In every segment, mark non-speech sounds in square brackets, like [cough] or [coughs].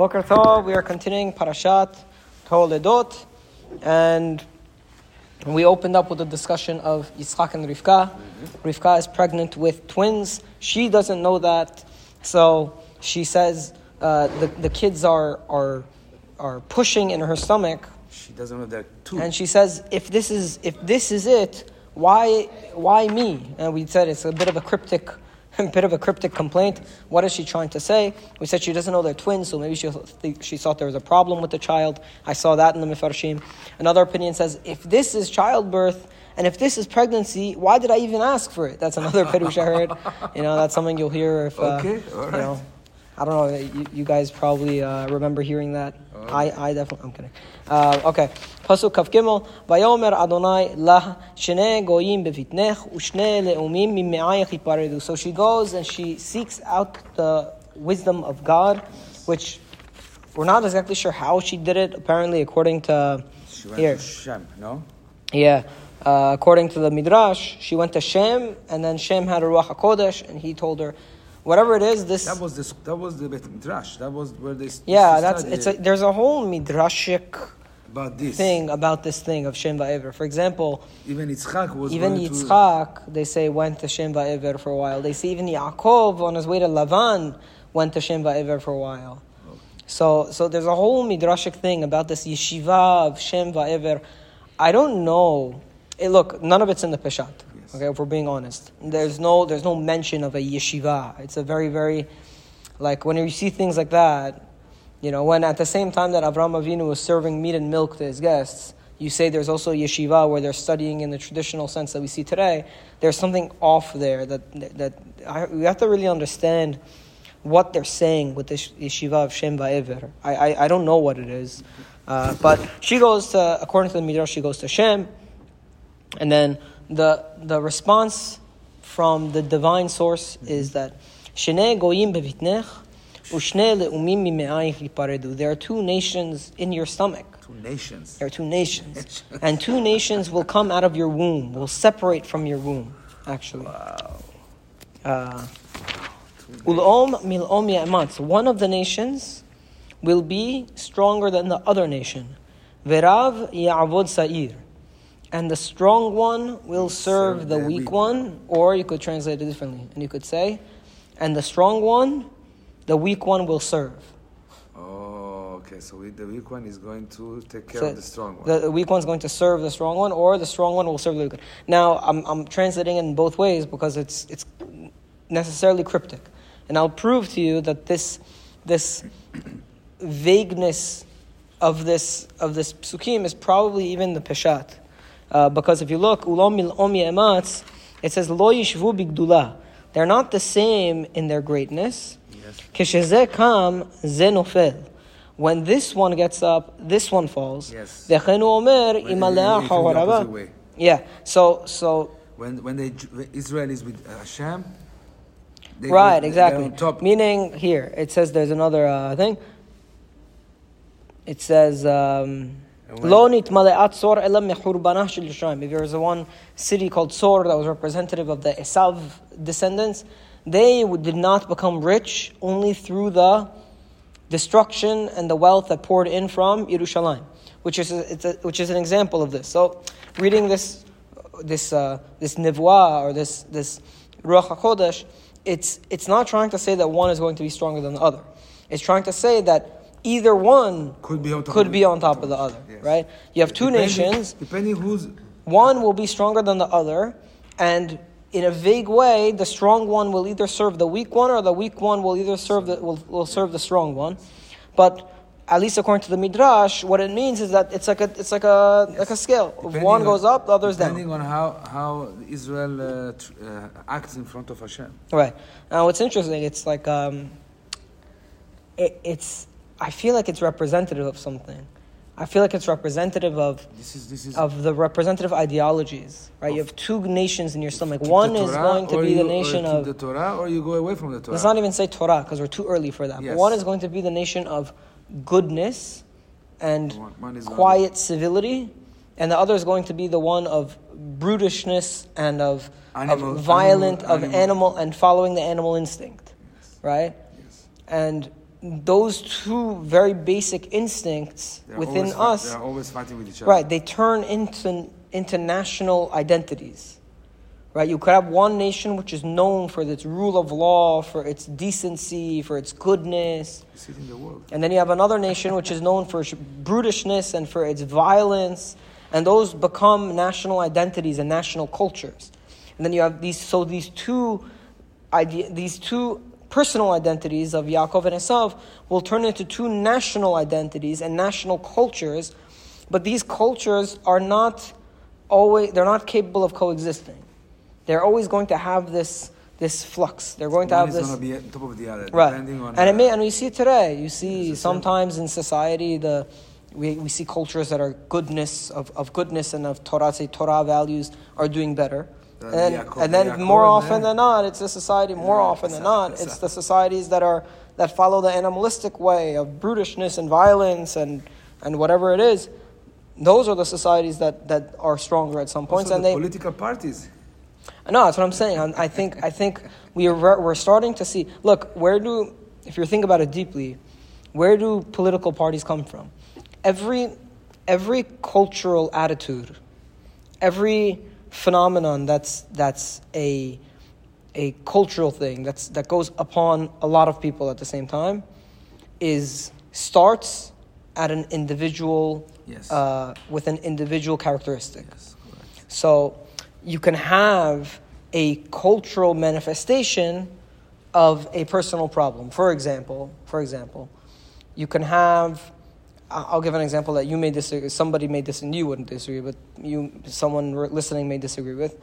Boker Tov, we are continuing Parashat Toledot, and we opened up with a discussion of Yitzchak and Rivka. Rivka is pregnant with twins. She doesn't know that, so she says uh, the, the kids are, are, are pushing in her stomach, She doesn't know that two. and she says, if this is, if this is it, why, why me? And we said it's a bit of a cryptic, a [laughs] bit of a cryptic complaint. What is she trying to say? We said she doesn't know they're twins, so maybe she, she thought there was a problem with the child. I saw that in the Mefarshim. Another opinion says, if this is childbirth, and if this is pregnancy, why did I even ask for it? That's another pirush I heard. You know, that's something you'll hear if, uh, Okay, all you know, I don't know. You, you guys probably uh, remember hearing that. I, I definitely. I'm kidding. Uh, okay. Gimel. Vayomer Adonai lah shene goyim bevitnech ushne leumim mimeayach yiparedu. So she goes and she seeks out the wisdom of God, which we're not exactly sure how she did it. Apparently, according to She went here, to Shem, no? yeah. Uh, according to the Midrash, she went to Shem, and then Shem had a Ruach HaKodesh, and he told her, whatever it is, this. That was the that was the Midrash. That was where they Yeah, that's it's a, there's a whole midrashic about this thing about this thing of Shem Va'ever. For example, Even Yitzchak was even going to- Yitzchak, they say went to Shem Va'ever for a while. They say even Yaakov on his way to Lavan went to Shem Va'ever for a while. So so there's a whole midrashic thing about this yeshiva of Shem Va'ever. I don't know. Eh, look, none of it's in the Peshat. Okay, if we're being honest, there's no there's no mention of a yeshiva. It's a very very like when you see things like that, you know, when at the same time that Avram Avinu was serving meat and milk to his guests, you say there's also yeshiva where they're studying in the traditional sense that we see today. There's something off there that that I, we have to really understand what they're saying with this yeshiva of Shem Va'ever. I, I I don't know what it is, uh, but she goes to according to the midrash she goes to Shem, and then the the response from the divine source is that Shnei goyim bevitnech ushne leumim mime'ayich yiparedu. There are two nations in your stomach. two nations. There are two nations, [laughs] and two nations will come out of your womb. Will separate from your womb. Actually. Wow. Uh, Ul'om mil'om ya'amatz. One of the nations will be stronger than the other nation. Verav ya'avod sa'ir. And the strong one will serve the weak one, or you could translate it differently. And you could say, and the strong one, the weak one will serve. Oh, okay. So we, the weak one is going to take care So of the strong one. The, weak one's going to serve the strong one, or the strong one will serve the weak one. Now, I'm, I'm translating it in both ways because it's, it's necessarily cryptic. And I'll prove to you that this, this vagueness of this, of this psukim is probably even the peshat. Uh, because if you look, ulom mil'om ye'ematz, it says lo yishvu bigdula. They're not the same in their greatness. yes. Kam, ze nofel. When this one gets up, this one falls. Yes. Omer, When- imalea in the opposite hawaraba. way. Yeah. So, so When when they Israel is with Hashem, they, right, exactly. Meaning here, it says there's another uh, thing. It says. Um, Lo Yisrael. If there was one city called Sor that was representative of the Esav descendants, they did not become rich only through the destruction and the wealth that poured in from Yerushalayim, which is a, a, which is an example of this. So, reading this this uh, this nivuah or this this ruach hakodesh, it's it's not trying to say that one is going to be stronger than the other. It's trying to say that either one Could be on top could of be the- on top of the other, Yes. right? You have two Depending- nations. Depending who's One will be stronger than the other, and in a vague way, the strong one will either serve the weak one, or the weak one will either serve the will, will serve the strong one. But at least according to the midrash, what it means is that it's like a it's like a like a scale. If Depending one on- goes up, the other's depending down. Depending on how how Israel uh, tr- uh, acts in front of Hashem. Right. Now, what's interesting, it's like um, it, it's. I feel like it's representative of something. I feel like it's representative of This is this is of the representative ideologies, right? You have two nations in your stomach. One the is going to be you- the nation of. the Torah, or you go away from the Torah. Let's not even say Torah because we're too early for that. But Yes. one is going to be the nation of goodness and quiet civility, and the other is going to be the one of brutishness and of, Animal- of violent, animal- of animal. animal and following the animal instinct, right? Yes. And those two very basic instincts They're within always us, They're always fighting with each other. right, they turn into, into national identities. Right? You could have one nation which is known for its rule of law, for its decency, for its goodness. You see it in the world. And then you have another nation which is known for its brutishness and for its violence. And those become national identities and national cultures. And then you have these, so these two, idea, these two personal identities of Yaakov and Esav will turn into two national identities and national cultures. But these cultures are not always, they're not capable of coexisting. They're always going to have this, this flux. They're going to have is this. going to be on top of the other, Right. and it may, and we see it today. You see It's the same. sometimes in society the we, we see cultures that are goodness of, of goodness and of Torah say Torah values are doing better. And, and then more often than not, it's the society more often than not, it's the societies that are that follow the animalistic way of brutishness and violence and and whatever it is. Those are the societies that, that are stronger at some points, also and the they political parties. no, that's what I'm saying. I'm- I think I think we are we're starting to see. Look, where do if you think about it deeply, where do political parties come from? Every every cultural attitude, every phenomenon that's that's a a cultural thing that's that goes upon a lot of people at the same time is starts at an individual Yes. uh, with an individual characteristic. Yes. So you can have a cultural manifestation of a personal problem. For example, for example, you can have. I'll give an example that you may disagree. Somebody may disagree. And you wouldn't disagree, but you, someone listening, may disagree with.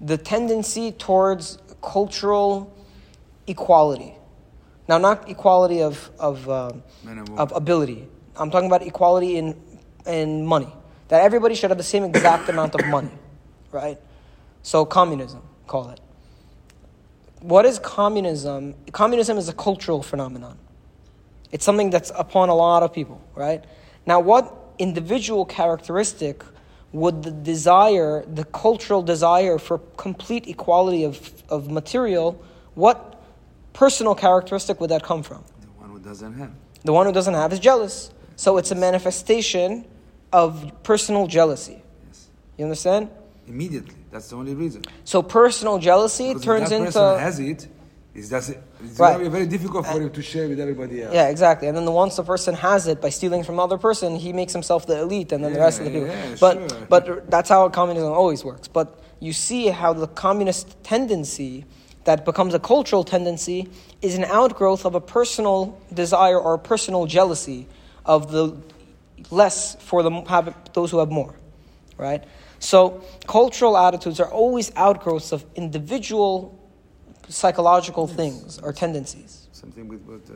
The tendency towards cultural equality. Now, not equality of of. um women. of ability. I'm talking about equality in in money. That everybody should have the same exact amount of money, [coughs] right? So communism, call it. What is communism? Communism is a cultural phenomenon. It's something that's upon a lot of people, right? Now, what individual characteristic would the desire, the cultural desire for complete equality of, of material, what personal characteristic would that come from? The one who doesn't have. The one who doesn't have is jealous. So it's a manifestation of personal jealousy. Yes. You understand? Immediately. That's the only reason. So personal jealousy Because turns into has it, it's, that's it. it's Right. going to be very difficult for uh, him to share with everybody else. yeah, exactly. And then the once the person has it by stealing from other person, he makes himself the elite, and then the rest of the people. yeah, but sure. but that's how communism always works. But you see how the communist tendency that becomes a cultural tendency is an outgrowth of a personal desire or a personal jealousy of the less for the have those who have more, right? So cultural attitudes are always outgrowths of individual psychological things or tendencies. Something with, with uh,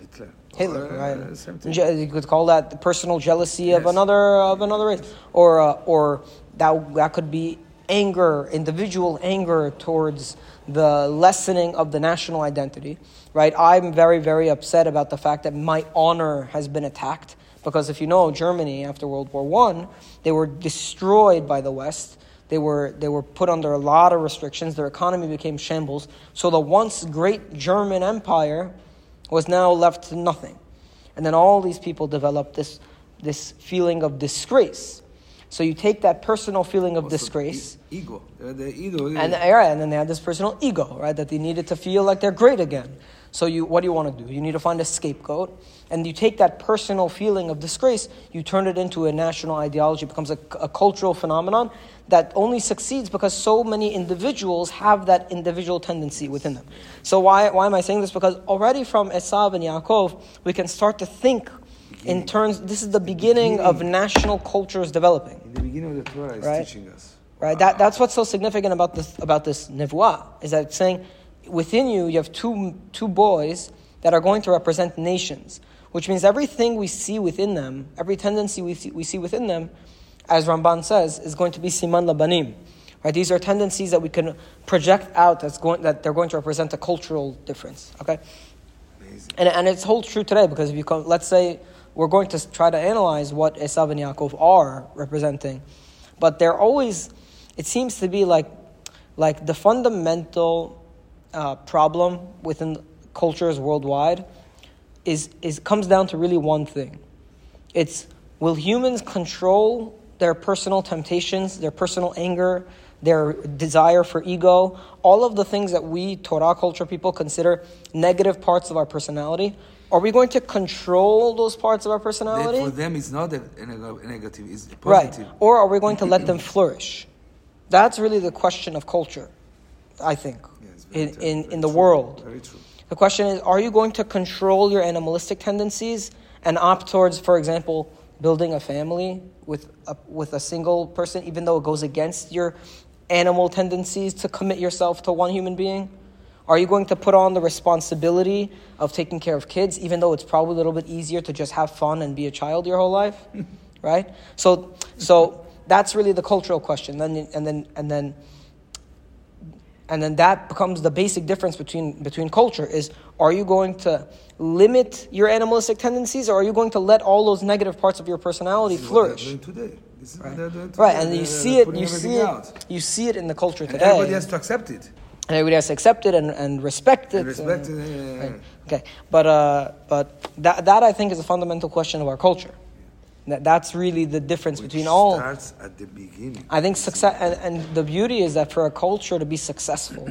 Hitler. Hitler, Uh, right? Je- You could call that the personal jealousy of another of another race, or uh, or that that could be anger, individual anger towards the lessening of the national identity, right? I'm very very upset about the fact that my honor has been attacked because if you know Germany after World War One, they were destroyed by the West. They were, they were put under a lot of restrictions. Their economy became shambles. So the once great German Empire was now left to nothing. And then all these people developed this, this feeling of disgrace. So you take that personal feeling of Also, disgrace, e- ego. Uh, the ego. and, right, and then they had this personal ego, right? That they needed to feel like they're great again. So you, what do you want to do? You need to find a scapegoat, and you take that personal feeling of disgrace, you turn it into a national ideology. It becomes a, a cultural phenomenon that only succeeds because so many individuals have that individual tendency within them. So why, why am I saying this? Because already from Esav and Yaakov, we can start to think in terms. This is the beginning of national cultures developing. In the beginning of the Torah, it's Right. teaching us. Right? That, that's what's so significant about this, about this nivuah, is that it's saying within you, you have two, two boys that are going to represent nations, which means everything we see within them, every tendency we see, we see within them, as Ramban says, is going to be siman labanim. Right? These are tendencies that we can project out that's going, that they're going to represent a cultural difference. Okay? Amazing. And, and it's holds true today because if you come, let's say we're going to try to analyze what Esav and Yaakov are representing, but they're always, it seems to be like, like the fundamental uh, problem within cultures worldwide is, is comes down to really one thing. It's will humans control their personal temptations, their personal anger, their desire for ego, all of the things that we Torah culture people consider negative parts of our personality? Are we going to control those parts of our personality? For them, it's not a, a neg- a negative, it's positive. Right. Or are we going to let them flourish? That's really the question of culture, I think, Yes, in, true, in, in the true, world. Very true. The question is are you going to control your animalistic tendencies and opt towards, for example, building a family with a, with a single person, even though it goes against your animal tendencies to commit yourself to one human being? Are you going to put on the responsibility of taking care of kids, even though it's probably a little bit easier to just have fun and be a child your whole life? [laughs] right? So, so that's really the cultural question. Then, and then, and then, and then that becomes the basic difference between between culture is are you going to limit your animalistic tendencies or are you going to let all those negative parts of your personality This is what they're flourish today. This is what they're doing today. right and you see it you see it out. you see it in the culture And today everybody has to accept it. and everybody has to accept it and, and respect it And respect and- it. yeah, yeah, yeah. Right. Okay, but uh, but that that I think is a fundamental question of our culture. That that's really the difference Which between all. starts at the beginning. I think success, and, and the beauty is that for a culture to be successful,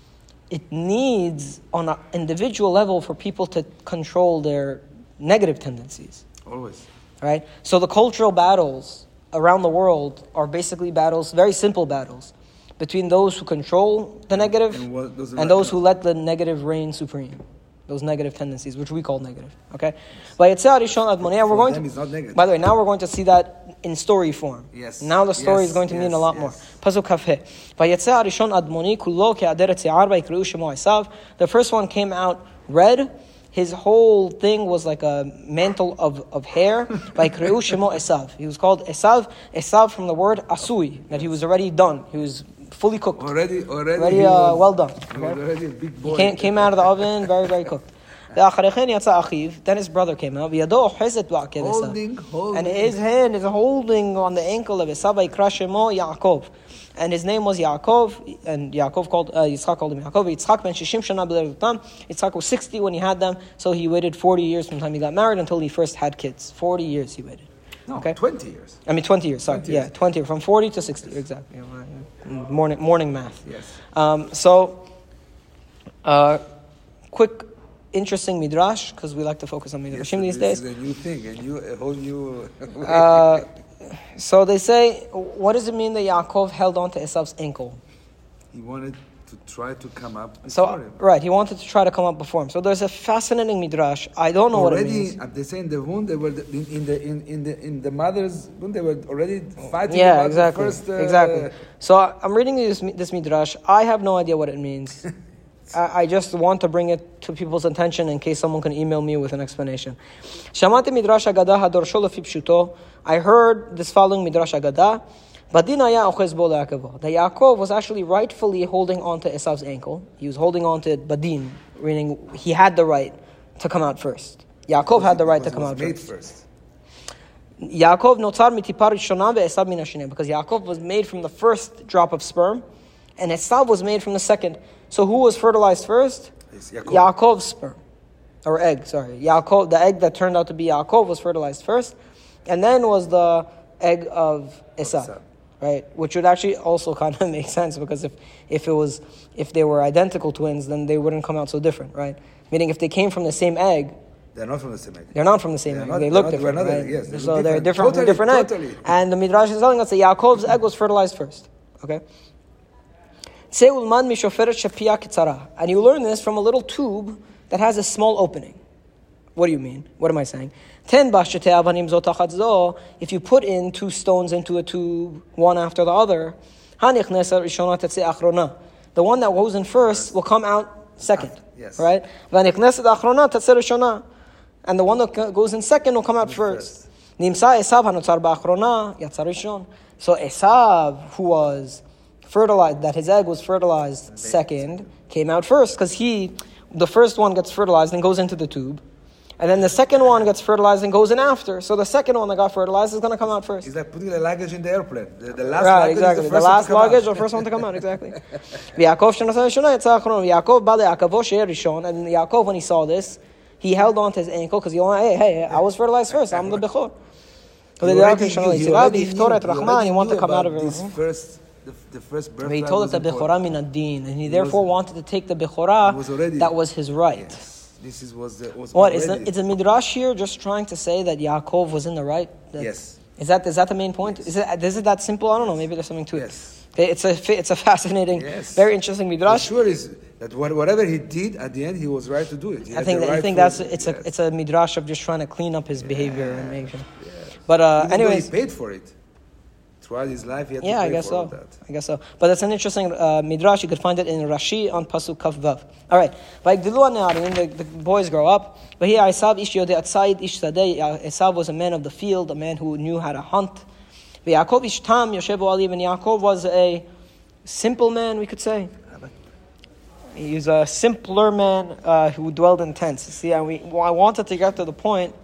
[clears throat] it needs on an individual level for people to control their negative tendencies. Always. Right. So the cultural battles around the world are basically battles, very simple battles, between those who control the negative And and those who let the negative reign supreme those negative tendencies, which we call negative. Okay, by Rishon Admon. Yeah, we're going to. By the way, now we're going to see that in story form. Yes. Now the story yes, is going to yes, mean a lot yes. more. Pasuk Kafhe. By Yitzhak Rishon The first one came out red. His whole thing was like a mantle of, of hair. By Shemo Esav. He was called Esav. Esav from the word Asui, that he was already done. He was fully cooked. Already, already, already uh, well done. Okay? already a big boy. He came, came out of the oven very, very cooked. [laughs] Then his brother came out. Holding, holding. And his hand is holding on the ankle of his Saba oh, Yaakov. And his name was Yaakov, and Yaakov called uh, Yitzchak called him Yaakov. Yitzchak ben Shishim Shana Yitzchak was sixty when he had them, so he waited forty years from the time he got married until he first had kids. Forty years he waited. No, okay? twenty years. I mean twenty years. Sorry, 20 years. yeah, twenty from forty to sixty. Exactly. Yeah, well, yeah. Morning, morning math. Yes. Um, so, uh, quick, interesting midrash because we like to focus on Yes, midrashim these days. is a new thing, a new, a whole new. [laughs] Uh, so they say, what does it mean that Yaakov held on to Esau's ankle? he wanted try to come up so, him. Right, he wanted to try to come up before him. So there's a fascinating midrash. I don't know already, what it means. Already, they say in the womb, they were in, in, the in, in the in the mother's womb, they were already fighting. Yeah, exactly. First, uh, exactly. So I'm reading this this midrash. I have no idea what it means. [laughs] I, just want to bring it to people's attention in case someone can email me with an explanation. Shamati midrash agada hador I heard this following midrash agada. That Yaakov was actually rightfully holding on to Esav's ankle. He was holding on to Badin, meaning he had the right to come out first. Yaakov had the right to come out first. first. Yaakov notar mitipar shonam ve'esav min hashinim. Because Yaakov was made from the first drop of sperm, and Esav was made from the second. So who was fertilized first? Yaakov. Yaakov's sperm. Or egg, sorry. Yaakov, the egg that turned out to be Yaakov was fertilized first, and then was the egg of Esav right? Which would actually also [laughs] kind of make sense because if if it was if they were identical twins, then they wouldn't come out so different, right? Meaning if they came from the same egg, They're not from the same egg. they're not from the same They're egg. not- they look different, not- right? yes, they so look they're different. Totally, different egg. totally. And the Midrash is telling us that Yaakov's egg was fertilized first. Okay? Say ulman mishoferet shapia kitzara. And you learn this from a little tube that has a small opening. What do you mean? What am I saying? Ten bashete avanim zotachat zo. If you put in two stones into a tube, one after the other, hanichneser rishona tetze achrona. The one that goes in first will come out second. Yes. Right? Vanichneset achrona tetze rishona. And the one that goes in second will come out first. Nimsa Esav hanotzar ba'achrona yatzar rishon. So Esav, who was fertilized, that his egg was fertilized second, came out first because he, the first one gets fertilized and goes into the tube. And then the second one gets fertilized and goes in after. So the second one that got fertilized is going to come out first. He's like putting the luggage in the airplane. The, the last right, luggage exactly. the, the last luggage, the first one to come out, exactly. [laughs] Yaakov and Yaakov, when he saw this, he held on to his ankle because he only, hey, hey, I was fertilized first. I'm the Bechor. [laughs] Because they already knew, he wanted to come out of about this first the, the first birthright. He told it the Bechorah min and he therefore wanted to take the Bechorah that was his right. Yes. This is was the was What is the, is the midrash here just trying to say that Yaakov was in the right? That- Yes. Is that is that the main point? Is it is it that simple? I don't know. Maybe there's something to it. Yes. It's a it's a fascinating, Yes. very interesting midrash. sure is that whatever he did at the end, he was right to do it. He I think that, I think for- that's it's yes. a it's a midrash of just trying to clean up his behavior and make sure. But uh, Even though he paid for it. Throughout his life, he had yeah, to I guess so. that. I guess so. But that's an interesting uh, midrash. You could find it in Rashi on Pasuk Kaf Vav. All right. Like the the, the boys grow up. But here, Esav ish yodei atzayid ish sadeh. Esav was a man of the field, a man who knew how to hunt. Yaakov ish tam yoshevu aliv. And Yaakov was a simple man, we could say. He's a simpler man uh, who dwelled in tents. See, and we, well, I wanted to get to the point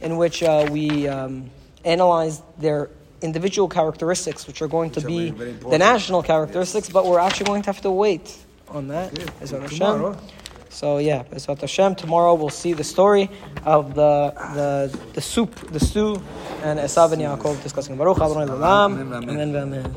in which uh, we um, analyze their individual characteristics, which are going to be the national characteristics, but we're actually going to have to wait on that. Hashem. So yeah, Bezrat Hashem. Tomorrow we'll see the story of the the the soup, the stew, and Esav and Yaakov discussing Baruch Adonai L'olam. Amen, amen. Amen. Amen.